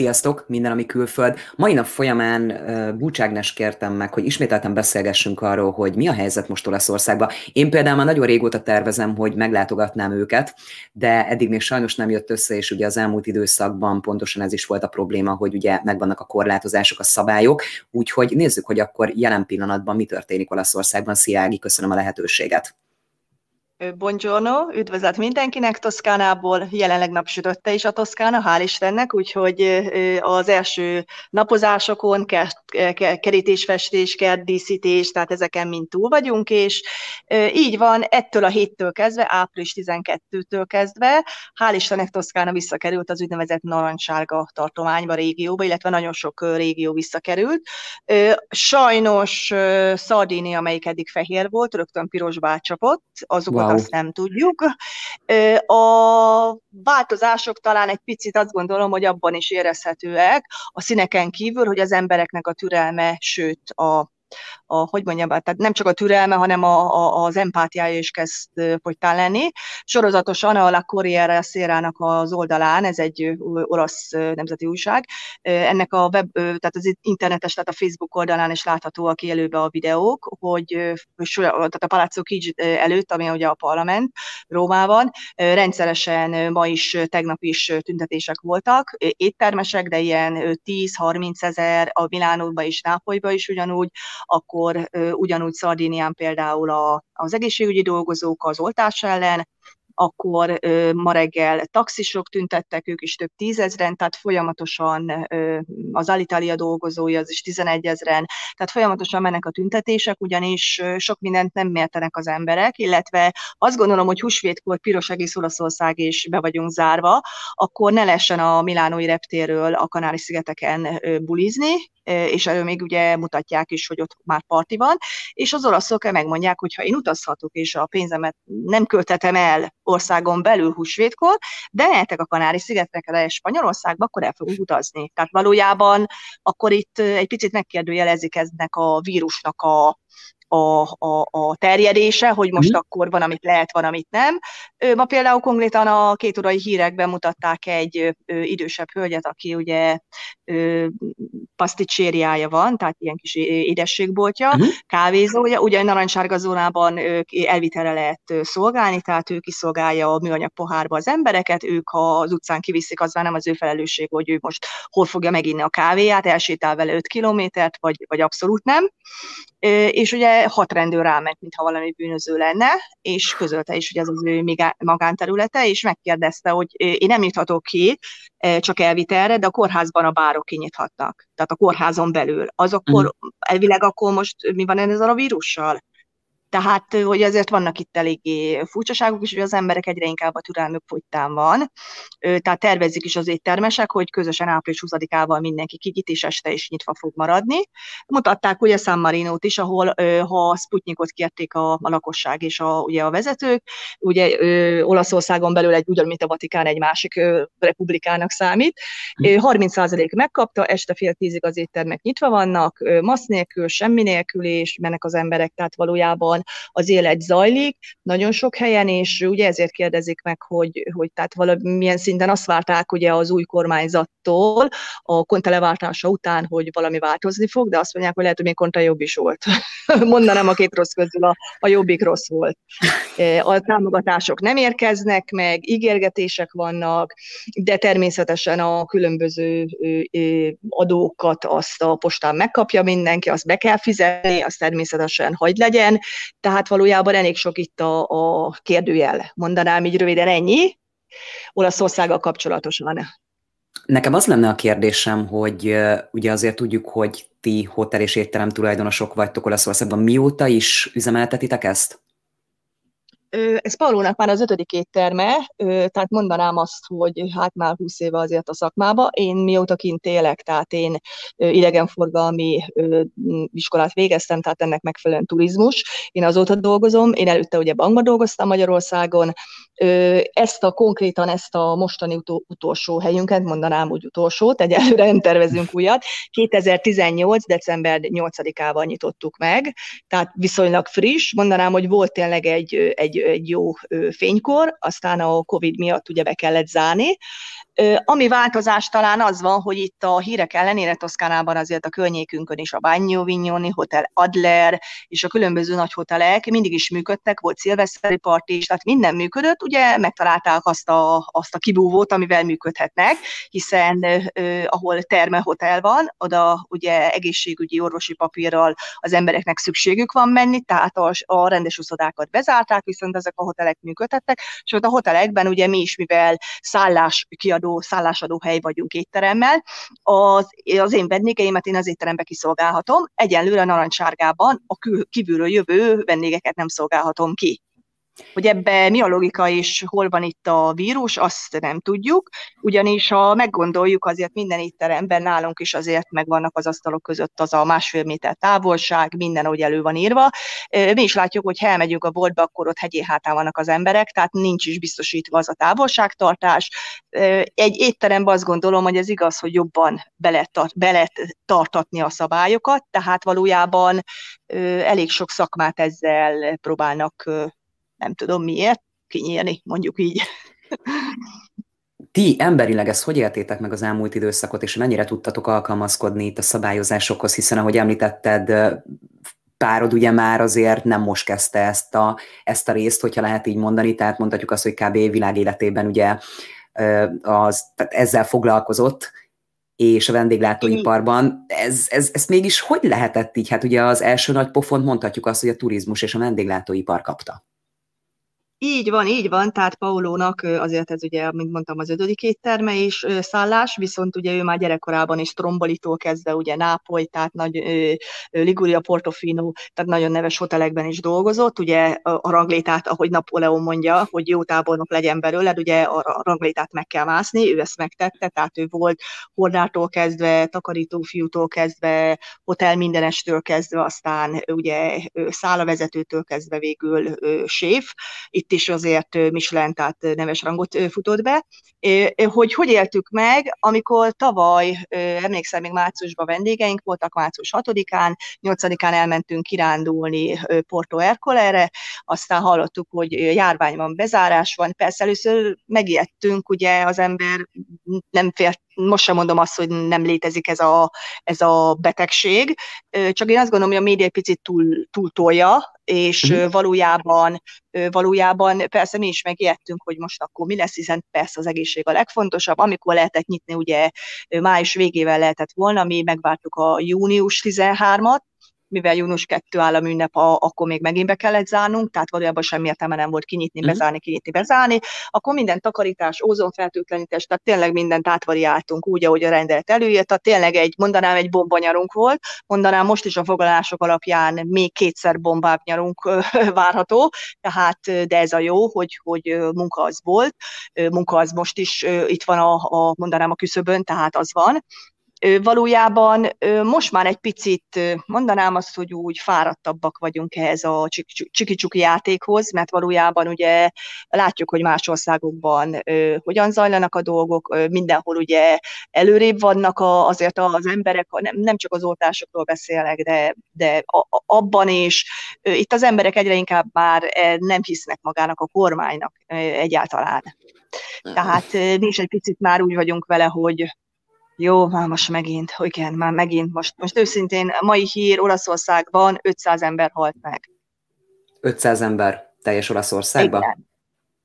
Sziasztok, minden, ami külföld. Mai nap folyamán uh, Búcságnes kértem meg, hogy ismételten beszélgessünk arról, hogy mi a helyzet most Olaszországban. Én például már nagyon régóta tervezem, hogy meglátogatnám őket, de eddig még sajnos nem jött össze, és ugye az elmúlt időszakban pontosan ez is volt a probléma, hogy ugye megvannak a korlátozások, a szabályok, úgyhogy nézzük, hogy akkor jelen pillanatban mi történik Olaszországban. Szia Ági, köszönöm a lehetőséget. Buongiorno, üdvözlet mindenkinek Toszkánából, jelenleg napsütötte is a Toszkána, hál' Istennek, úgyhogy az első napozásokon, kerítésfestés, kertdíszítés, tehát ezeken mind túl vagyunk, és így van, ettől a héttől kezdve, április 12-től kezdve, hál' Istennek Toszkána visszakerült az úgynevezett narancssárga tartományba, régióba, illetve nagyon sok régió visszakerült. Sajnos Szardínia, amelyik eddig fehér volt, rögtön pirosba átcsapott, azokat wow wow. azt nem tudjuk. A változások talán egy picit azt gondolom, hogy abban is érezhetőek, a színeken kívül, hogy az embereknek a türelme, sőt a a, hogy mondjam, tehát nem csak a türelme, hanem a, a, az empátiája is kezd fogytán lenni. Sorozatosan a La Corriere Sierra-nak az oldalán, ez egy olasz nemzeti újság, ennek a web, tehát az internetes, tehát a Facebook oldalán is láthatóak élőbe a videók, hogy tehát a Palazzo Chigi előtt, ami ugye a parlament Rómában, rendszeresen ma is, tegnap is tüntetések voltak, éttermesek, de ilyen 10-30 ezer, a Milánóban is, Nápolyban is ugyanúgy, akkor ugyanúgy Szardínián például a, az egészségügyi dolgozók az oltás ellen, akkor ma reggel taxisok tüntettek, ők is több tízezren, tehát folyamatosan az Alitalia dolgozói az is 11 ezeren, tehát folyamatosan mennek a tüntetések, ugyanis sok mindent nem mértenek az emberek, illetve azt gondolom, hogy húsvétkor piros egész Olaszország és be vagyunk zárva, akkor ne lessen a Milánói reptérről a Kanári-szigeteken bulizni, és erről még ugye mutatják is, hogy ott már parti van, és az olaszok megmondják, hogy ha én utazhatok, és a pénzemet nem költetem el országon belül húsvétkor, de mehetek a Kanári-szigetekre és Spanyolországba, akkor el fogunk utazni. Tehát valójában akkor itt egy picit megkérdőjelezik eznek a vírusnak a, a, a, a terjedése, hogy most mm. akkor van, amit lehet, van, amit nem. Ma például konkrétan a két urai hírekben mutatták egy ö, idősebb hölgyet, aki ugye paszticsériája van, tehát ilyen kis édességboltja, mm. kávézója, ugye narancsárga zónában elvitelre lehet szolgálni, tehát ő kiszolgálja a műanyag pohárba az embereket, ők ha az utcán kiviszik, az már nem az ő felelősség, hogy ő most hol fogja meginni a kávéját, elsétál vele 5 kilométert, vagy, vagy abszolút nem és ugye hat rendőr ráment, mintha valami bűnöző lenne, és közölte is, hogy ez az ő magánterülete, és megkérdezte, hogy én nem juthatok ki, csak elvitelre, de a kórházban a bárok kinyithatnak. Tehát a kórházon belül. Az akkor, uh-huh. elvileg akkor most mi van ezzel a vírussal? Tehát, hogy azért vannak itt eléggé furcsaságok is, hogy az emberek egyre inkább a türelmük fogytán van. Tehát tervezik is az éttermesek, hogy közösen április 20-ával mindenki kinyit, és este is nyitva fog maradni. Mutatták ugye San Marinót is, ahol ha Sputnikot kérték a, a lakosság és a, ugye a vezetők, ugye ö, Olaszországon belül egy ugyanúgy, mint a Vatikán egy másik ö, republikának számít. 30% megkapta, este fél tízig az éttermek nyitva vannak, masz nélkül, semmi nélkül, és mennek az emberek, tehát valójában az élet zajlik, nagyon sok helyen, és ugye ezért kérdezik meg, hogy, hogy tehát valamilyen szinten azt várták ugye az új kormányzattól a konta leváltása után, hogy valami változni fog, de azt mondják, hogy lehet, hogy még konta jobb is volt. Mondanám a két rossz közül, a, a jobbik rossz volt. E, a támogatások nem érkeznek meg, ígérgetések vannak, de természetesen a különböző adókat azt a postán megkapja mindenki, azt be kell fizetni, azt természetesen hagy legyen, tehát valójában elég sok itt a, a kérdőjel. Mondanám így röviden ennyi, Olaszországgal kapcsolatosan. Nekem az lenne a kérdésem, hogy ugye azért tudjuk, hogy ti hotel és étterem tulajdonosok vagytok Olaszországban. Mióta is üzemeltetitek ezt? Ez Paulónak már az ötödik étterme, tehát mondanám azt, hogy hát már 20 éve azért a szakmába. Én mióta kint élek, tehát én idegenforgalmi iskolát végeztem, tehát ennek megfelelően turizmus. Én azóta dolgozom, én előtte ugye bankban dolgoztam Magyarországon. Ezt a konkrétan, ezt a mostani utó, utolsó helyünket, mondanám úgy utolsót, egyelőre nem tervezünk újat, 2018. december 8-ával nyitottuk meg, tehát viszonylag friss. Mondanám, hogy volt tényleg egy, egy egy jó fénykor, aztán a Covid miatt ugye be kellett zárni, Ami változás talán az van, hogy itt a hírek ellenére Toszkánában azért a környékünkön is a Bagno Vignoni, Hotel Adler és a különböző nagy hotelek mindig is működtek, volt szilveszteri parti is, tehát minden működött, ugye megtalálták azt a, azt a kibúvót, amivel működhetnek, hiszen eh, ahol termehotel van, oda ugye egészségügyi orvosi papírral az embereknek szükségük van menni, tehát a, a rendes uszodákat bezárták, viszont ezek a hotelek működhettek, ott a hotelekben ugye mi is, mivel szállás kiadó, szállásadó hely vagyunk étteremmel, az, az én vendégeimet én az étterembe kiszolgálhatom, egyenlőre narancsárgában a kívülről jövő vendégeket nem szolgálhatom ki. Hogy ebbe mi a logika és hol van itt a vírus, azt nem tudjuk, ugyanis ha meggondoljuk, azért minden étteremben nálunk is azért megvannak az asztalok között az a másfél méter távolság, minden, ahogy elő van írva. Mi is látjuk, hogy ha elmegyünk a boltba, akkor ott hegyé hátán vannak az emberek, tehát nincs is biztosítva az a távolságtartás. Egy étteremben azt gondolom, hogy ez igaz, hogy jobban be lehet, tartatni a szabályokat, tehát valójában elég sok szakmát ezzel próbálnak nem tudom miért, kinyírni, mondjuk így. Ti emberileg ezt hogy éltétek meg az elmúlt időszakot, és mennyire tudtatok alkalmazkodni itt a szabályozásokhoz, hiszen ahogy említetted, párod ugye már azért nem most kezdte ezt a, ezt a részt, hogyha lehet így mondani, tehát mondhatjuk azt, hogy kb. világéletében ugye az, tehát ezzel foglalkozott, és a vendéglátóiparban. Ez, ez, ez mégis hogy lehetett így? Hát ugye az első nagy pofont mondhatjuk azt, hogy a turizmus és a vendéglátóipar kapta. Így van, így van, tehát Paulónak azért ez ugye, mint mondtam, az ötödik étterme és szállás, viszont ugye ő már gyerekkorában is Trombolitól kezdve, ugye Nápoly, tehát nagy Liguria, Portofino, tehát nagyon neves hotelekben is dolgozott, ugye a ranglétát, ahogy Napóleon mondja, hogy jó tábornok legyen belőled, ugye a ranglétát meg kell mászni, ő ezt megtette, tehát ő volt hordától kezdve, takarítófiútól kezdve, hotel mindenestől kezdve, aztán ugye szállavezetőtől kezdve végül séf. Itt itt is azért Michelin, tehát neves rangot futott be. Hogy hogy éltük meg, amikor tavaly, emlékszem, még márciusban vendégeink voltak, március 6-án, 8-án elmentünk kirándulni Porto Ercolere, aztán hallottuk, hogy járvány van, bezárás van. Persze először megijedtünk, ugye az ember nem félt most sem mondom azt, hogy nem létezik ez a, ez a betegség, csak én azt gondolom, hogy a média egy picit túl, túl tolja, és uh-huh. valójában, valójában persze mi is megijedtünk, hogy most akkor mi lesz, hiszen persze az egészség a legfontosabb. Amikor lehetett nyitni, ugye május végével lehetett volna, mi megvártuk a június 13-at, mivel június 2 államünnep, a, akkor még megint be kellett zárnunk, tehát valójában semmi értelme nem volt kinyitni, uh-huh. bezárni, kinyitni, bezárni, akkor minden takarítás, ózonfertőtlenítés, tehát tényleg mindent átvariáltunk úgy, ahogy a rendelet előírt, tehát tényleg egy, mondanám, egy bombanyarunk volt, mondanám most is a foglalások alapján még kétszer bombább nyarunk várható, tehát, de ez a jó, hogy, hogy munka az volt, munka az most is itt van a, a mondanám a küszöbön, tehát az van, valójában most már egy picit mondanám azt, hogy úgy fáradtabbak vagyunk ehhez a csiki-csuki játékhoz, mert valójában ugye látjuk, hogy más országokban hogyan zajlanak a dolgok, mindenhol ugye előrébb vannak a, azért az emberek, nem, nem csak az oltásokról beszélek, de, de abban is. Itt az emberek egyre inkább már nem hisznek magának a kormánynak egyáltalán. Tehát mi is egy picit már úgy vagyunk vele, hogy jó, már most megint, igen, már megint, most, most őszintén, mai hír Olaszországban 500 ember halt meg. 500 ember teljes Olaszországban? Igen.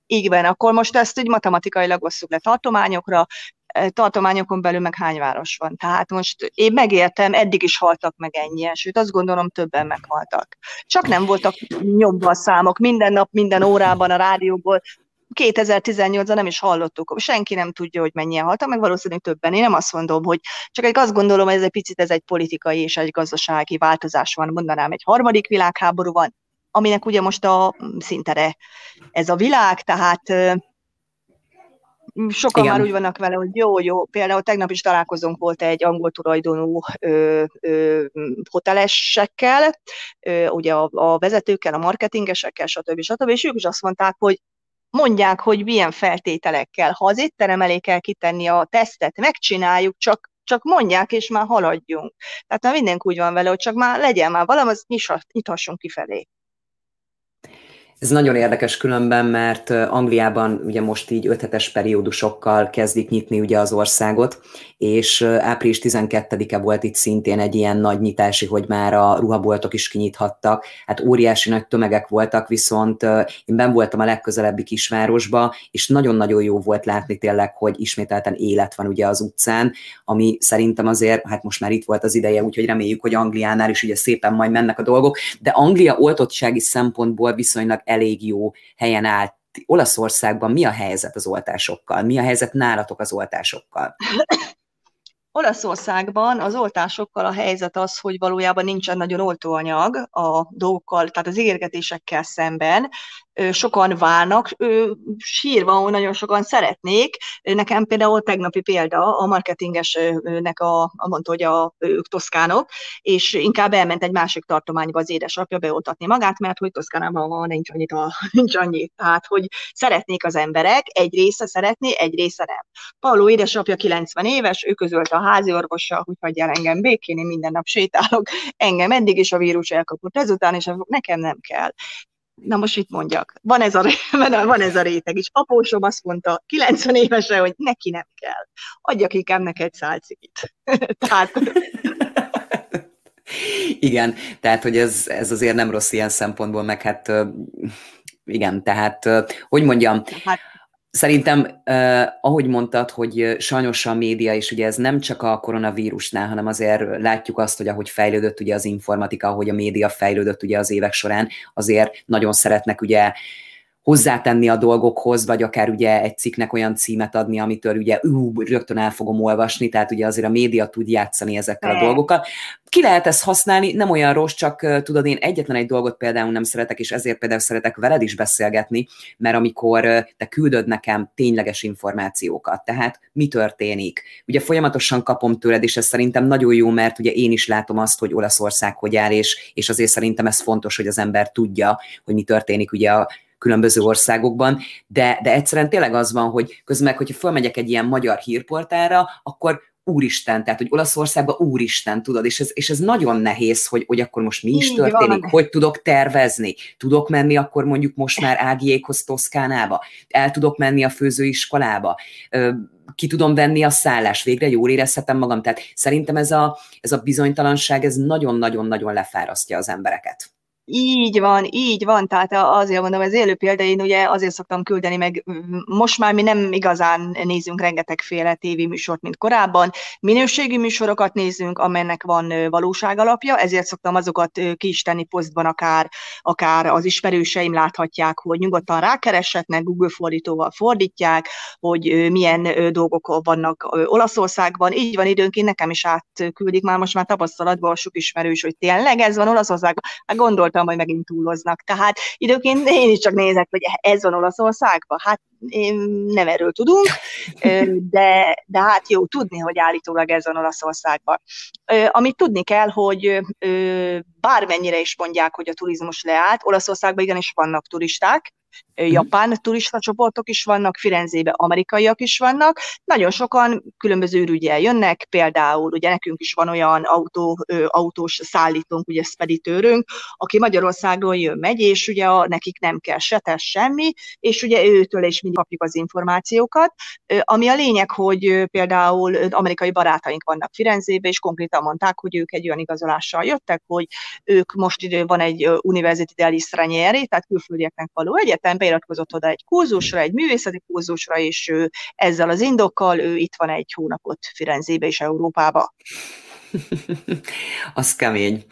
Igen, akkor most ezt így matematikailag osszuk le tartományokra, e, tartományokon belül meg hány város van. Tehát most én megértem, eddig is haltak meg ennyien, sőt azt gondolom többen meghaltak. Csak nem voltak nyomva a számok, minden nap, minden órában a rádióból 2018-ban nem is hallottuk, senki nem tudja, hogy mennyien haltak, meg valószínűleg többen. Én nem azt mondom, hogy csak egy azt gondolom, hogy ez egy picit ez egy politikai és egy gazdasági változás van, mondanám, egy harmadik világháború van, aminek ugye most a szintere ez a világ, tehát sokan Igen. már úgy vannak vele, hogy jó, jó, például tegnap is találkozunk volt egy angol tulajdonú ö, ö, hotelesekkel, ö, ugye a, a vezetőkkel, a marketingesekkel, stb. stb. És ők is azt mondták, hogy mondják, hogy milyen feltételekkel. Ha az étterem elé kell kitenni a tesztet, megcsináljuk, csak csak mondják, és már haladjunk. Tehát már mindenki úgy van vele, hogy csak már legyen már valami, az nyithassunk kifelé. Ez nagyon érdekes különben, mert Angliában ugye most így öthetes periódusokkal kezdik nyitni ugye az országot, és április 12-e volt itt szintén egy ilyen nagy nyitási, hogy már a ruhaboltok is kinyithattak. Hát óriási nagy tömegek voltak, viszont én ben voltam a legközelebbi kisvárosba, és nagyon-nagyon jó volt látni tényleg, hogy ismételten élet van ugye az utcán, ami szerintem azért, hát most már itt volt az ideje, úgyhogy reméljük, hogy Angliánál is ugye szépen majd mennek a dolgok, de Anglia oltottsági szempontból viszonylag elég jó helyen állt. Olaszországban mi a helyzet az oltásokkal? Mi a helyzet nálatok az oltásokkal? Olaszországban az oltásokkal a helyzet az, hogy valójában nincsen nagyon oltóanyag a dolgokkal, tehát az ígérgetésekkel szemben, sokan várnak, sírva, nagyon sokan szeretnék. Nekem például tegnapi példa, a marketingesnek a, a mondta, hogy a, ők toszkánok, és inkább elment egy másik tartományba az édesapja beoltatni magát, mert hogy Toszkánában van, nincs annyit, a, nincs annyi. Tehát, hogy szeretnék az emberek, egy része szeretné, egy része nem. Pauló édesapja 90 éves, ő közölt a házi orvossal, hogy hagyj el engem békén, én minden nap sétálok, engem eddig is a vírus elkapott ezután, és nekem nem kell. Na most mit mondjak? Van ez, a, van ez a réteg is. Apósom azt mondta 90 évesen, hogy neki nem kell. Adjak inkább neked szálcikit. Tehát... Igen, tehát hogy ez, ez azért nem rossz ilyen szempontból, meg hát igen, tehát hogy mondjam, hát Szerintem, eh, ahogy mondtad, hogy sajnos a média, és ugye ez nem csak a koronavírusnál, hanem azért látjuk azt, hogy ahogy fejlődött ugye az informatika, ahogy a média fejlődött ugye az évek során, azért nagyon szeretnek ugye hozzátenni a dolgokhoz, vagy akár ugye egy cikknek olyan címet adni, amitől ugye ú, rögtön el fogom olvasni, tehát ugye azért a média tud játszani ezekkel a dolgokkal. Ki lehet ezt használni, nem olyan rossz, csak tudod, én egyetlen egy dolgot például nem szeretek, és ezért például szeretek veled is beszélgetni, mert amikor te küldöd nekem tényleges információkat, tehát mi történik. Ugye folyamatosan kapom tőled, és ez szerintem nagyon jó, mert ugye én is látom azt, hogy Olaszország hogy áll, és, és azért szerintem ez fontos, hogy az ember tudja, hogy mi történik ugye a különböző országokban, de, de egyszerűen tényleg az van, hogy közben, hogyha fölmegyek egy ilyen magyar hírportára, akkor úristen, tehát hogy Olaszországban úristen, tudod, és ez, és ez nagyon nehéz, hogy, hogy akkor most mi is Így történik, van. hogy tudok tervezni, tudok menni akkor mondjuk most már Ágiékhoz Toszkánába, el tudok menni a főzőiskolába, ki tudom venni a szállás, végre jól érezhetem magam, tehát szerintem ez a, ez a bizonytalanság, ez nagyon-nagyon-nagyon lefárasztja az embereket. Így van, így van, tehát azért mondom, ez élő példa, én ugye azért szoktam küldeni, meg most már mi nem igazán nézünk rengetegféle tévéműsort, mint korábban, minőségi műsorokat nézünk, amennek van valóság alapja, ezért szoktam azokat ki is tenni posztban, akár, akár az ismerőseim láthatják, hogy nyugodtan rákereshetnek, Google fordítóval fordítják, hogy milyen dolgok vannak Olaszországban, így van időnként, nekem is átküldik már most már tapasztalatban sok ismerős, hogy tényleg ez van Olaszországban, hát gondolt gondoltam, hogy megint túloznak. Tehát időként én is csak nézek, hogy ez van Olaszországban. Hát én nem erről tudunk, de, de hát jó tudni, hogy állítólag ez van Olaszországban. Amit tudni kell, hogy bármennyire is mondják, hogy a turizmus leállt, Olaszországban igenis vannak turisták. Japán turista csoportok is vannak, Firenzébe amerikaiak is vannak, nagyon sokan különböző ürügyel jönnek, például ugye nekünk is van olyan autó, autós szállítónk, ugye speditőrünk, aki Magyarországról jön, megy, és ugye a, nekik nem kell se tesz semmi, és ugye őtől is mindig kapjuk az információkat, ami a lényeg, hogy például amerikai barátaink vannak Firenzébe, és konkrétan mondták, hogy ők egy olyan igazolással jöttek, hogy ők most van egy University Stranieri, tehát külföldieknek való egyet, egyetem beiratkozott oda egy kurzusra, egy művészeti kurzusra, és ő ezzel az indokkal ő itt van egy hónapot Firenzébe és Európába. az kemény.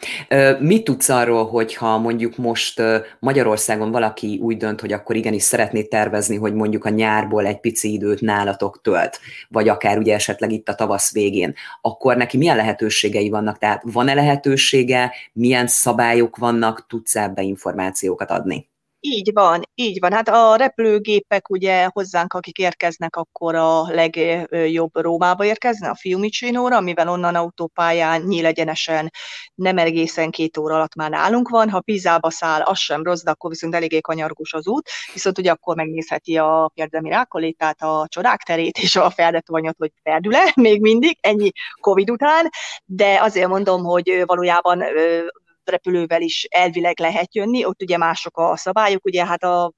Mit tudsz arról, hogyha mondjuk most Magyarországon valaki úgy dönt, hogy akkor igenis szeretné tervezni, hogy mondjuk a nyárból egy pici időt nálatok tölt, vagy akár ugye esetleg itt a tavasz végén, akkor neki milyen lehetőségei vannak? Tehát van-e lehetősége, milyen szabályok vannak, tudsz ebbe információkat adni? Így van, így van. Hát a repülőgépek ugye hozzánk, akik érkeznek, akkor a legjobb Rómába érkeznek, a Fiumicino-ra, amivel onnan autópályán nyílegyenesen nem egészen két óra alatt már nálunk van. Ha Pizába száll, az sem rossz, de akkor viszont eléggé kanyargós az út, viszont ugye akkor megnézheti a Pierdemi Rákolétát, a csodák terét és a Ferdetovanyot, hogy ferdül-e még mindig, ennyi Covid után, de azért mondom, hogy valójában repülővel is elvileg lehet jönni, ott ugye mások a szabályok, ugye hát a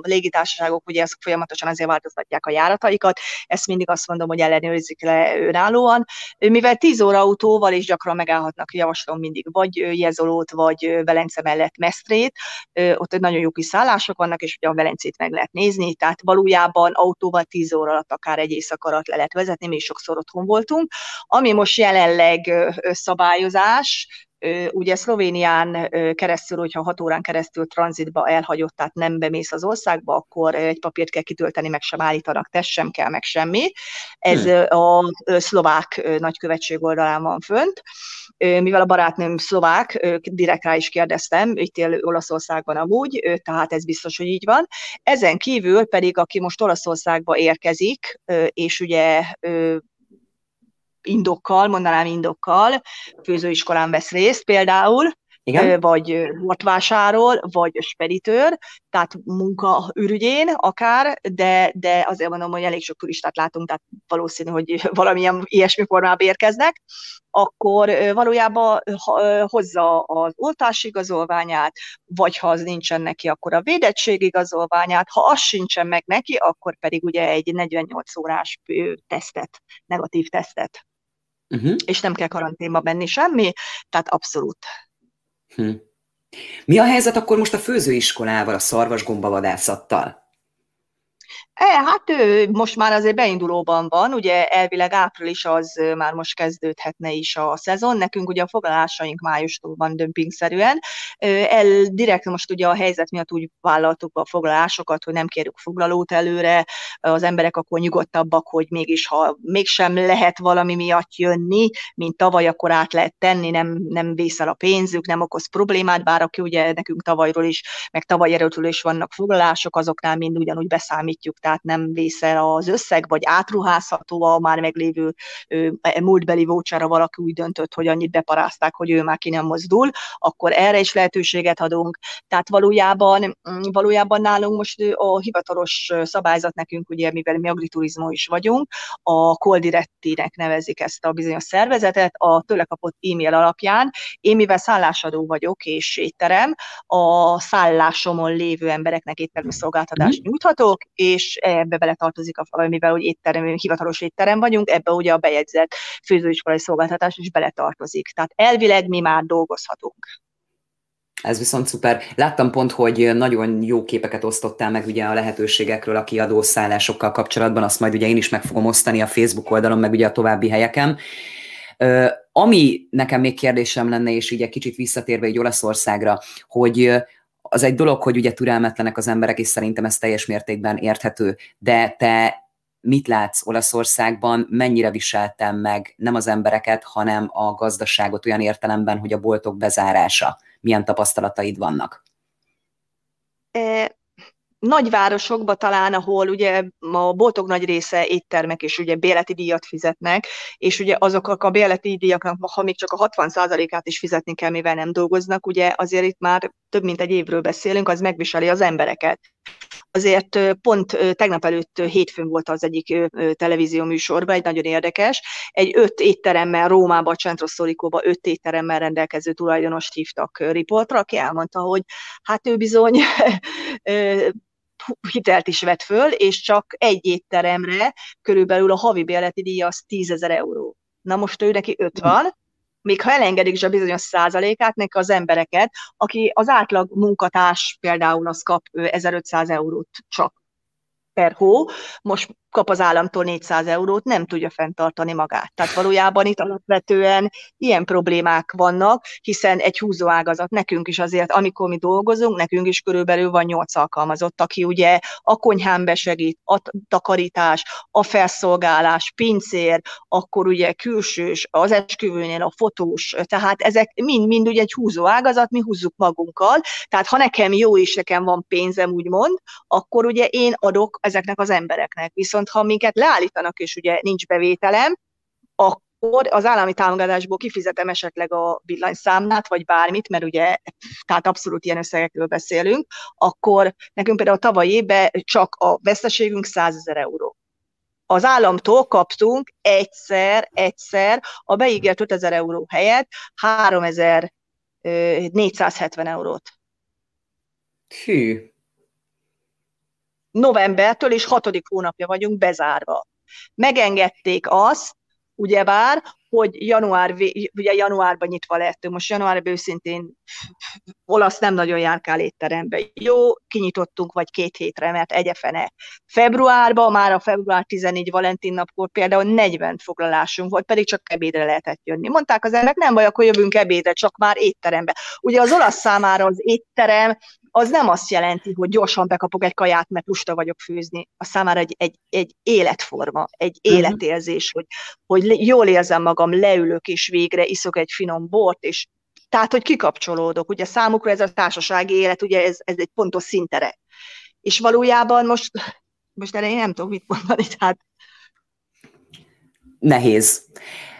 légitársaságok ugye azok folyamatosan azért változtatják a járataikat, ezt mindig azt mondom, hogy ellenőrizik le önállóan. Mivel 10 óra autóval is gyakran megállhatnak, javaslom mindig vagy Jezolót, vagy Velence mellett Mesztrét, ott nagyon jó kis szállások vannak, és ugye a Velencét meg lehet nézni, tehát valójában autóval 10 óra alatt akár egy éjszak alatt le lehet vezetni, mi is sokszor otthon voltunk. Ami most jelenleg szabályozás, ugye Szlovénián keresztül, hogyha hat órán keresztül tranzitba elhagyott, tehát nem bemész az országba, akkor egy papírt kell kitölteni, meg sem állítanak, test sem kell, meg semmi. Ez hmm. a szlovák nagykövetség oldalán van fönt. Mivel a barátnőm szlovák, direkt rá is kérdeztem, itt él Olaszországban amúgy, tehát ez biztos, hogy így van. Ezen kívül pedig, aki most Olaszországba érkezik, és ugye indokkal, mondanám indokkal, főzőiskolán vesz részt például, igen? vagy vásárol, vagy speditőr, tehát munka ürügyén akár, de, de azért mondom, hogy elég sok turistát látunk, tehát valószínű, hogy valamilyen ilyesmi formában érkeznek, akkor valójában hozza az oltási igazolványát, vagy ha az nincsen neki, akkor a védettségigazolványát, ha az sincsen meg neki, akkor pedig ugye egy 48 órás tesztet, negatív tesztet uh-huh. és nem kell karanténba menni semmi, tehát abszolút. Hm. Mi a helyzet akkor most a főzőiskolával, a szarvasgombavadászattal? E, hát ő most már azért beindulóban van, ugye elvileg április az már most kezdődhetne is a szezon, nekünk ugye a foglalásaink májustól van dömpingszerűen, el direkt most ugye a helyzet miatt úgy vállaltuk a foglalásokat, hogy nem kérjük foglalót előre, az emberek akkor nyugodtabbak, hogy mégis ha mégsem lehet valami miatt jönni, mint tavaly, akkor át lehet tenni, nem, nem vészel a pénzük, nem okoz problémát, bár aki ugye nekünk tavalyról is, meg tavaly erőtől is vannak foglalások, azoknál mind ugyanúgy beszámítjuk tehát nem vészel az összeg, vagy átruházható a már meglévő e, múltbeli voucherra valaki úgy döntött, hogy annyit beparázták, hogy ő már ki nem mozdul, akkor erre is lehetőséget adunk. Tehát valójában, mm, valójában nálunk most a hivatalos szabályzat nekünk, ugye, mivel mi agriturizmus is vagyunk, a Koldirettinek nevezik ezt a bizonyos szervezetet, a tőle kapott e-mail alapján. Én, mivel szállásadó vagyok és étterem, a szállásomon lévő embereknek éttermi szolgáltatást mm. nyújthatok, és ebbe bele tartozik, a, mivel hogy étterem, hivatalos étterem vagyunk, ebbe ugye a bejegyzett főzőiskolai szolgáltatás is beletartozik. Tehát elvileg mi már dolgozhatunk. Ez viszont szuper. Láttam pont, hogy nagyon jó képeket osztottál meg ugye a lehetőségekről a kiadó szállásokkal kapcsolatban, azt majd ugye én is meg fogom osztani a Facebook oldalon, meg ugye a további helyeken. Ami nekem még kérdésem lenne, és így egy kicsit visszatérve egy Olaszországra, hogy az egy dolog, hogy ugye türelmetlenek az emberek, és szerintem ez teljes mértékben érthető, de te mit látsz Olaszországban, mennyire viseltem meg nem az embereket, hanem a gazdaságot olyan értelemben, hogy a boltok bezárása. Milyen tapasztalataid vannak? Nagyvárosokban talán, ahol ugye a boltok nagy része éttermek, és ugye béleti díjat fizetnek, és ugye azok a béleti díjaknak, ha még csak a 60%-át is fizetni kell, mivel nem dolgoznak, ugye azért itt már több mint egy évről beszélünk, az megviseli az embereket. Azért pont tegnap előtt hétfőn volt az egyik televízió műsorban, egy nagyon érdekes, egy öt étteremmel Rómába, Centroszorikóba öt étteremmel rendelkező tulajdonost hívtak riportra, aki elmondta, hogy hát ő bizony hitelt is vett föl, és csak egy étteremre körülbelül a havi bérleti díj az 10 ezer euró. Na most ő neki 50, még ha elengedik is a bizonyos százalékát neki az embereket, aki az átlag munkatárs például az kap 1500 eurót csak per hó, most kap az államtól 400 eurót, nem tudja fenntartani magát. Tehát valójában itt alapvetően ilyen problémák vannak, hiszen egy húzóágazat nekünk is azért, amikor mi dolgozunk, nekünk is körülbelül van 8 alkalmazott, aki ugye a konyhán besegít, a takarítás, a felszolgálás, pincér, akkor ugye külsős, az esküvőnél a fotós, tehát ezek mind-mind ugye egy húzóágazat, mi húzzuk magunkkal, tehát ha nekem jó és nekem van pénzem, úgymond, akkor ugye én adok ezeknek az embereknek. Viszont viszont ha minket leállítanak, és ugye nincs bevételem, akkor az állami támogatásból kifizetem esetleg a villanyszámlát, vagy bármit, mert ugye, tehát abszolút ilyen összegekről beszélünk, akkor nekünk például a tavaly évben csak a veszteségünk 100 ezer euró. Az államtól kaptunk egyszer, egyszer a beígért 5000 euró helyett 3000 470 eurót. Hű. Novembertől és hatodik hónapja vagyunk bezárva. Megengedték azt, ugyebár, hogy január, ugye januárban nyitva lehetünk. Most januárban őszintén olasz nem nagyon járkál étterembe. Jó, kinyitottunk vagy két hétre, mert egyefene. Februárban, már a február 14 Valentin napkor például 40 foglalásunk volt, pedig csak ebédre lehetett jönni. Mondták az emberek, nem baj, akkor jövünk ebédre, csak már étterembe. Ugye az olasz számára az étterem az nem azt jelenti, hogy gyorsan bekapok egy kaját, mert lusta vagyok főzni. A számára egy, egy, egy életforma, egy uh-huh. életérzés, hogy, hogy jól érzem magam, leülök, és végre iszok egy finom bort, és tehát, hogy kikapcsolódok. Ugye számukra ez a társasági élet, ugye ez, ez egy pontos szintere. És valójában most, most erre én nem tudok mit mondani, tehát Nehéz.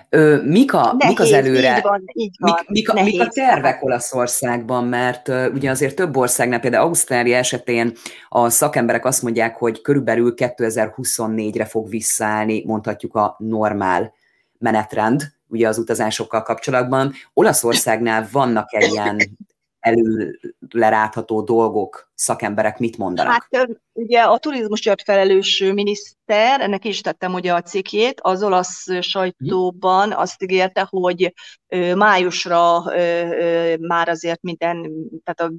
Ö, mik, a, Nehéz, mik az előre, így van, így van, mik, mik, a, mik a tervek Olaszországban, mert uh, ugye azért több országnál, például Ausztrália esetén a szakemberek azt mondják, hogy körülbelül 2024-re fog visszaállni, mondhatjuk a normál menetrend, ugye az utazásokkal kapcsolatban. Olaszországnál vannak egy ilyen előlerátható dolgok, szakemberek mit mondanak? Hát ugye a turizmusért felelős miniszter, ennek is tettem ugye a cikkét, az olasz sajtóban azt ígérte, hogy májusra már azért minden, tehát a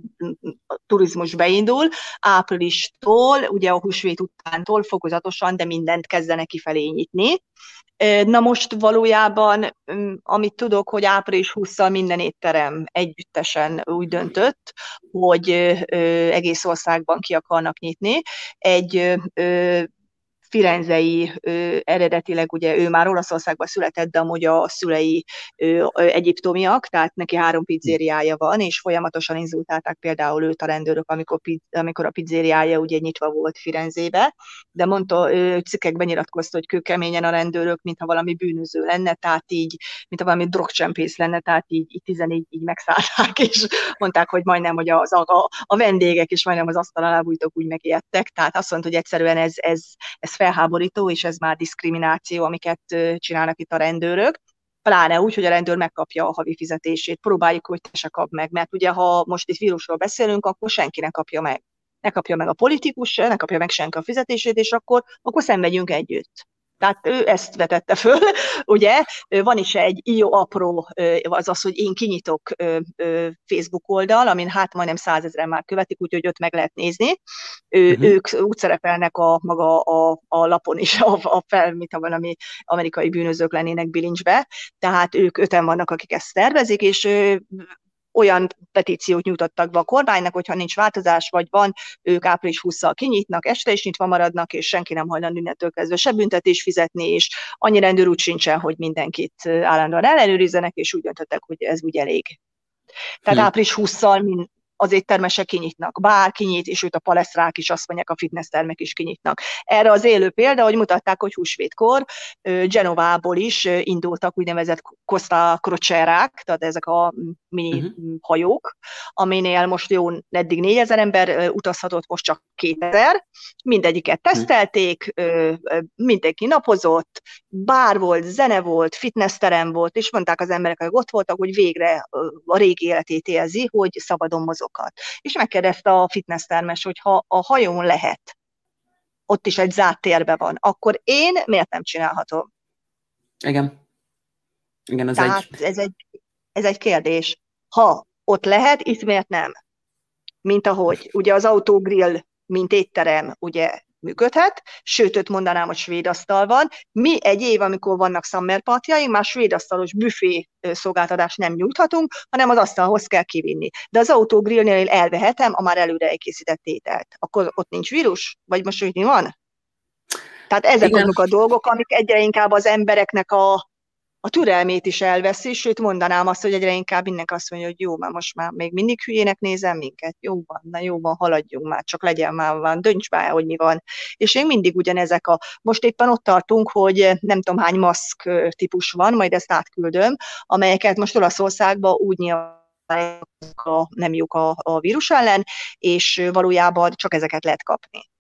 turizmus beindul, áprilistól, ugye a húsvét utántól fokozatosan, de mindent kezdenek kifelé nyitni. Na most valójában, amit tudok, hogy április 20-szal minden étterem együttesen úgy döntött, hogy egész országban ki akarnak nyitni. Egy firenzei eredetileg ugye ő már Olaszországban született, de amúgy a szülei egyiptomiak, tehát neki három pizzériája van, és folyamatosan inzultálták például őt a rendőrök, amikor, amikor a pizzériája ugye nyitva volt Firenzébe, de mondta, ő cikkekben nyilatkozta, hogy kőkeményen a rendőrök, mintha valami bűnöző lenne, tehát így, mintha valami drogcsempész lenne, tehát így, így 14 így megszállták, és mondták, hogy majdnem, hogy az, a, a vendégek is majdnem az asztal alá bújtok, úgy megijedtek, tehát azt mondta, hogy egyszerűen ez, ez, ez felháborító, és ez már diszkrimináció, amiket csinálnak itt a rendőrök pláne úgy, hogy a rendőr megkapja a havi fizetését. Próbáljuk, hogy te se kap meg, mert ugye ha most itt vírusról beszélünk, akkor senki ne kapja meg. Ne kapja meg a politikus, ne kapja meg senki a fizetését, és akkor, akkor szenvedjünk együtt. Tehát ő ezt vetette föl, ugye, van is egy jó apró, az az, hogy én kinyitok Facebook oldal, amin hát majdnem százezren már követik, úgyhogy ott meg lehet nézni. Ő, uh-huh. Ők úgy szerepelnek a maga a, a lapon is, a, a fel, mint ha valami amerikai bűnözők lennének bilincsbe, tehát ők öten vannak, akik ezt tervezik, és olyan petíciót nyújtottak be a kormánynak, hogyha nincs változás, vagy van, ők április 20-szal kinyitnak, este is nyitva maradnak, és senki nem hajlandó innentől kezdve se büntetés fizetni, és annyi rendőr úgy sincsen, hogy mindenkit állandóan ellenőrizzenek, és úgy döntöttek, hogy ez úgy elég. Tehát hm. április 20-szal az éttermesek kinyitnak, bár kinyit, és őt a palesztrák is, azt mondják, a fitness termek is kinyitnak. Erre az élő példa, hogy mutatták, hogy húsvétkor Genovából is indultak úgynevezett Costa Crocerák, tehát ezek a mini uh-huh. hajók, aminél most jó, eddig 4000 ember utazhatott, most csak 2000. Mindegyiket mhm. tesztelték, mindenki napozott, bár volt, zene volt, fitnessterem volt, és mondták az emberek, hogy ott voltak, hogy végre a régi életét élzi, hogy szabadon mozokat. És megkérdezte a fitnesstermes, hogy ha a hajón lehet, ott is egy zárt térbe van, akkor én miért nem csinálhatom? Igen. Igen, ez Tehát egy... Ez, egy, ez egy kérdés ha ott lehet, itt miért nem? Mint ahogy ugye az autogrill, mint étterem, ugye működhet, sőt, öt mondanám, hogy svéd asztal van. Mi egy év, amikor vannak summer partyjaink, már svéd asztalos büfé szolgáltatást nem nyújthatunk, hanem az asztalhoz kell kivinni. De az autogrillnél elvehetem a már előre elkészített ételt. Akkor ott nincs vírus? Vagy most úgy mi van? Tehát ezek Igen. azok a dolgok, amik egyre inkább az embereknek a, a türelmét is elveszi, sőt mondanám azt, hogy egyre inkább mindenki azt mondja, hogy jó, mert most már még mindig hülyének nézem minket, jó van, na jó van, haladjunk már, csak legyen már van, dönts már, hogy mi van. És még mindig ugyanezek a, most éppen ott tartunk, hogy nem tudom hány maszk típus van, majd ezt átküldöm, amelyeket most Olaszországban úgy nyilván a, nem jók a, a vírus ellen, és valójában csak ezeket lehet kapni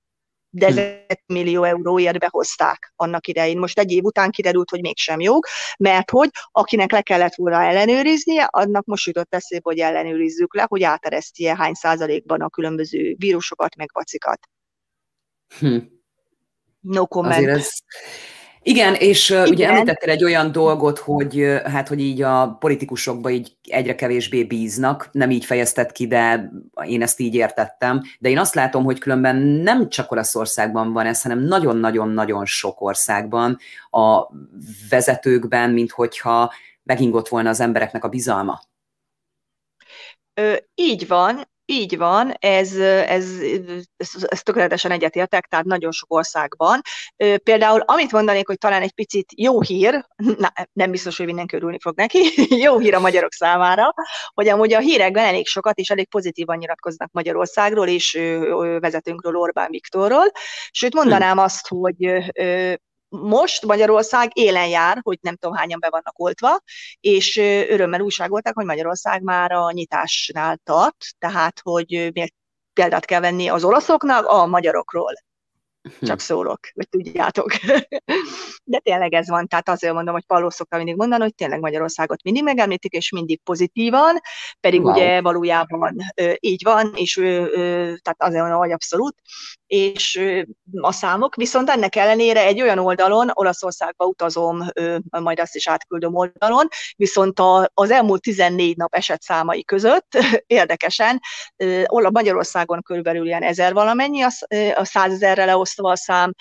de ez hm. millió euróért behozták annak idején. Most egy év után kiderült, hogy mégsem jó, mert hogy akinek le kellett volna ellenőriznie, annak most jutott eszébe, hogy ellenőrizzük le, hogy áteresztje hány százalékban a különböző vírusokat, meg vacikat. Hm. No comment. Azért ez, igen, és Igen. ugye említettél egy olyan dolgot, hogy hát, hogy így a politikusokba így egyre kevésbé bíznak, nem így fejezted ki, de én ezt így értettem, de én azt látom, hogy különben nem csak Olaszországban van ez, hanem nagyon-nagyon-nagyon sok országban a vezetőkben, mint hogyha megingott volna az embereknek a bizalma. Ö, így van, így van, ez, ez, ez, ez tökéletesen egyetértek, tehát nagyon sok országban. Például, amit mondanék, hogy talán egy picit jó hír, na, nem biztos, hogy mindenki örülni fog neki, jó hír a magyarok számára, hogy amúgy a hírekben elég sokat és elég pozitívan nyilatkoznak Magyarországról és vezetőnkről, Orbán Viktorról. Sőt, mondanám azt, hogy most Magyarország élen jár, hogy nem tudom hányan be vannak oltva, és örömmel újságolták, hogy Magyarország már a nyitásnál tart, tehát hogy miért példát kell venni az olaszoknak a magyarokról. Hm. Csak szólok, hogy tudjátok. De tényleg ez van, tehát azért mondom, hogy Palló szokta mindig mondani, hogy tényleg Magyarországot mindig megemlítik, és mindig pozitívan, pedig wow. ugye valójában így van, és tehát azért mondom, hogy abszolút, és a számok, viszont ennek ellenére egy olyan oldalon, Olaszországba utazom, majd azt is átküldöm oldalon, viszont az elmúlt 14 nap eset számai között érdekesen, Magyarországon körülbelül ilyen ezer valamennyi, a, százezerre leosztva a szám,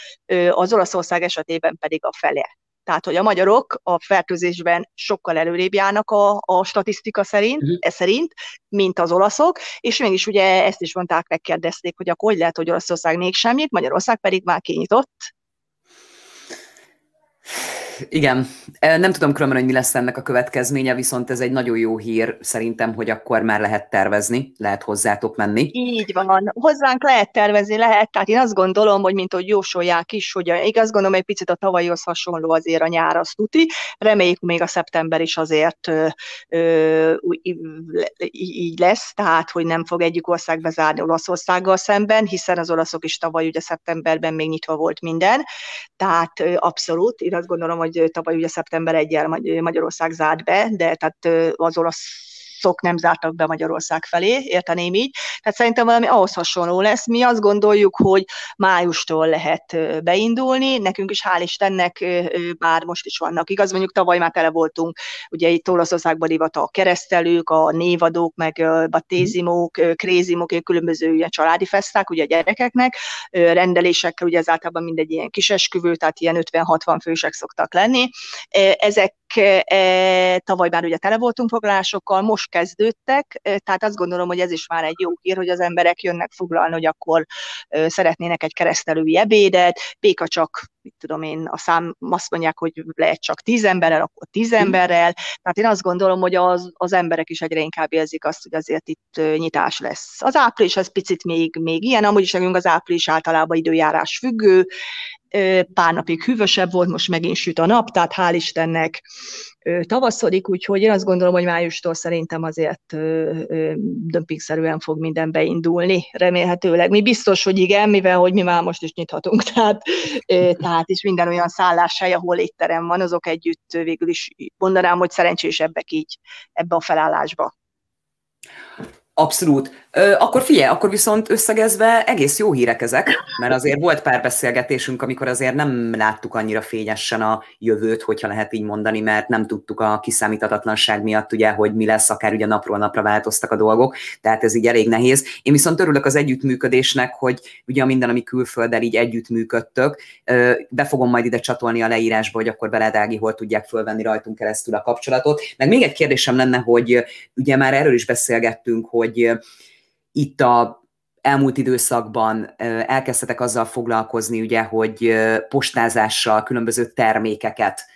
az Olaszország esetében pedig a fele. Tehát, hogy a magyarok a fertőzésben sokkal előrébb járnak a, a statisztika szerint, uh-huh. e szerint, mint az olaszok, és mégis ugye ezt is mondták, megkérdezték, hogy akkor hogy lehet, hogy Olaszország még semmit, Magyarország pedig már kinyitott, igen, nem tudom különben, hogy mi lesz ennek a következménye, viszont ez egy nagyon jó hír szerintem, hogy akkor már lehet tervezni, lehet hozzátok menni. Így van, hozzánk lehet tervezni, lehet, tehát én azt gondolom, hogy mint hogy jósolják is, hogy igaz gondolom, egy picit a tavalyihoz hasonló azért a nyár az tuti, reméljük még a szeptember is azért ö, ö, így lesz, tehát hogy nem fog egyik ország bezárni Olaszországgal szemben, hiszen az olaszok is tavaly ugye szeptemberben még nyitva volt minden, tehát abszolút, én azt gondolom, hogy tavaly ugye szeptember 1 Magyarország zárt be, de tehát az olasz szok nem zártak be Magyarország felé, érteném így. Tehát szerintem valami ahhoz hasonló lesz. Mi azt gondoljuk, hogy májustól lehet beindulni, nekünk is hál' Istennek bár most is vannak. Igaz, mondjuk tavaly már tele voltunk, ugye itt Olaszországban divat a keresztelők, a névadók, meg a batézimók, krézimók, különböző ilyen családi feszták, ugye a gyerekeknek, rendelésekkel, ugye ez általában mindegy ilyen kisesküvő, tehát ilyen 50-60 fősek szoktak lenni. Ezek e, tavaly már ugye tele voltunk foglalásokkal, most kezdődtek, tehát azt gondolom, hogy ez is már egy jó hír, hogy az emberek jönnek foglalni, hogy akkor szeretnének egy keresztelői ebédet, Péka csak mit tudom én, a szám azt mondják, hogy lehet csak tíz emberrel, akkor tíz hm. emberrel. Tehát én azt gondolom, hogy az, az emberek is egyre inkább érzik azt, hogy azért itt nyitás lesz. Az április az picit még, még ilyen, amúgy is nekünk az április általában időjárás függő, pár napig hűvösebb volt, most megint süt a nap, tehát hál' Istennek tavaszodik, úgyhogy én azt gondolom, hogy májustól szerintem azért dömpingszerűen fog minden beindulni, remélhetőleg. Mi biztos, hogy igen, mivel hogy mi már most is nyithatunk, tehát, tehát is minden olyan szálláshely, ahol étterem van, azok együtt végül is mondanám, hogy szerencsésebbek így ebbe a felállásba. Abszolút. Ö, akkor figyelj, akkor viszont összegezve egész jó hírek ezek, mert azért volt pár beszélgetésünk, amikor azért nem láttuk annyira fényesen a jövőt, hogyha lehet így mondani, mert nem tudtuk a kiszámíthatatlanság miatt, ugye, hogy mi lesz, akár ugye napról napra változtak a dolgok, tehát ez így elég nehéz. Én viszont örülök az együttműködésnek, hogy ugye minden, ami külfölddel így együttműködtök, be fogom majd ide csatolni a leírásba, hogy akkor beledági, hol tudják fölvenni rajtunk keresztül a kapcsolatot. Meg még egy kérdésem lenne, hogy ugye már erről is beszélgettünk, hogy hogy itt a elmúlt időszakban elkezdtetek azzal foglalkozni, ugye, hogy postázással különböző termékeket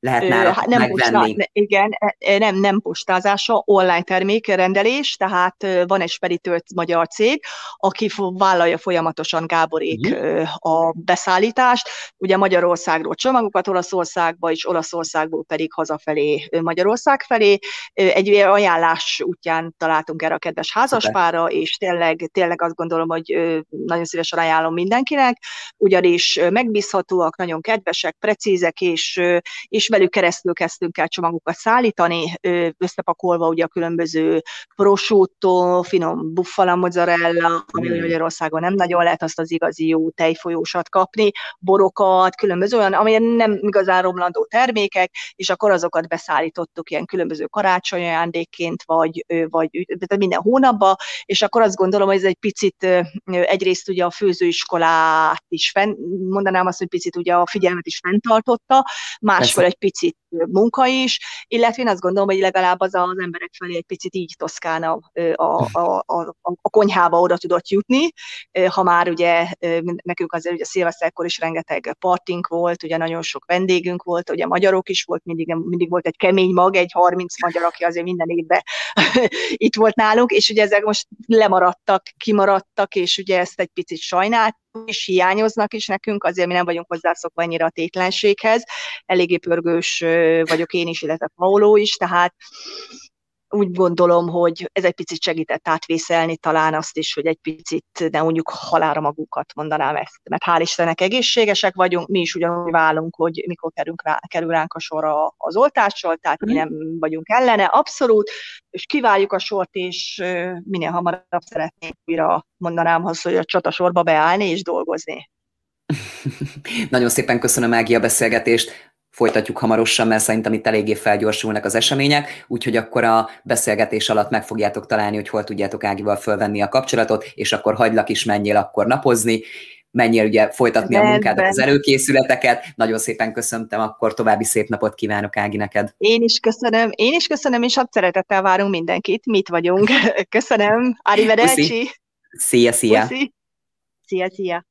lehet nála hát nem megvenni. Postá, igen, e, e, nem, nem postázása, online termékrendelés, tehát van egy speditőr magyar cég, aki vállalja folyamatosan Gáborék uh-huh. a beszállítást, ugye Magyarországról csomagokat Olaszországba, és Olaszországból pedig hazafelé Magyarország felé. Egy ajánlás útján találtunk erre a kedves házaspára, és tényleg, tényleg azt gondolom, hogy nagyon szívesen ajánlom mindenkinek, ugyanis megbízhatóak, nagyon kedvesek, precízek, és, és velük keresztül kezdtünk el csomagokat szállítani, összepakolva ugye a különböző prosciutto, finom buffala mozzarella, ami. Magyarországon nem nagyon lehet azt az igazi jó tejfolyósat kapni, borokat, különböző olyan, amilyen nem igazán romlandó termékek, és akkor azokat beszállítottuk ilyen különböző karácsony ajándékként, vagy, vagy minden hónapban, és akkor azt gondolom, hogy ez egy picit egyrészt ugye a főzőiskolát is fenn, mondanám azt, hogy picit ugye a figyelmet is fenntartotta, másfél egy picit munka is, illetve én azt gondolom, hogy legalább az az emberek felé egy picit így Toszkán a, a, a, a, konyhába oda tudott jutni, ha már ugye nekünk azért ugye szilveszterkor is rengeteg partink volt, ugye nagyon sok vendégünk volt, ugye magyarok is volt, mindig, mindig volt egy kemény mag, egy 30 magyar, aki azért minden évben itt volt nálunk, és ugye ezek most lemaradtak, kimaradtak, és ugye ezt egy picit sajnált, is hiányoznak is nekünk, azért mi nem vagyunk hozzászokva ennyire a tétlenséghez. Eléggé pörgős vagyok én is, illetve Paolo is, tehát úgy gondolom, hogy ez egy picit segített átvészelni talán azt is, hogy egy picit ne mondjuk halára magunkat mondanám ezt. Mert hál' Istennek egészségesek vagyunk, mi is ugyanúgy válunk, hogy mikor kerülünk rá, kerül ránk a sor az oltással, tehát mi mhm. nem vagyunk ellene, abszolút, és kiváljuk a sort, és minél hamarabb szeretnénk újra mondanám azt, hogy a csatasorba beállni és dolgozni. Nagyon szépen köszönöm Ági a beszélgetést folytatjuk hamarosan, mert szerintem itt eléggé felgyorsulnak az események, úgyhogy akkor a beszélgetés alatt meg fogjátok találni, hogy hol tudjátok Ágival fölvenni a kapcsolatot, és akkor hagylak is menjél akkor napozni, menjél ugye folytatni ben, a munkádat, az előkészületeket. Nagyon szépen köszöntem, akkor további szép napot kívánok Ági neked. Én is köszönöm, én is köszönöm, és hadd szeretettel várunk mindenkit. Mit vagyunk? Köszönöm. Arrivederci. Szia, szia. Puszi. Szia, szia.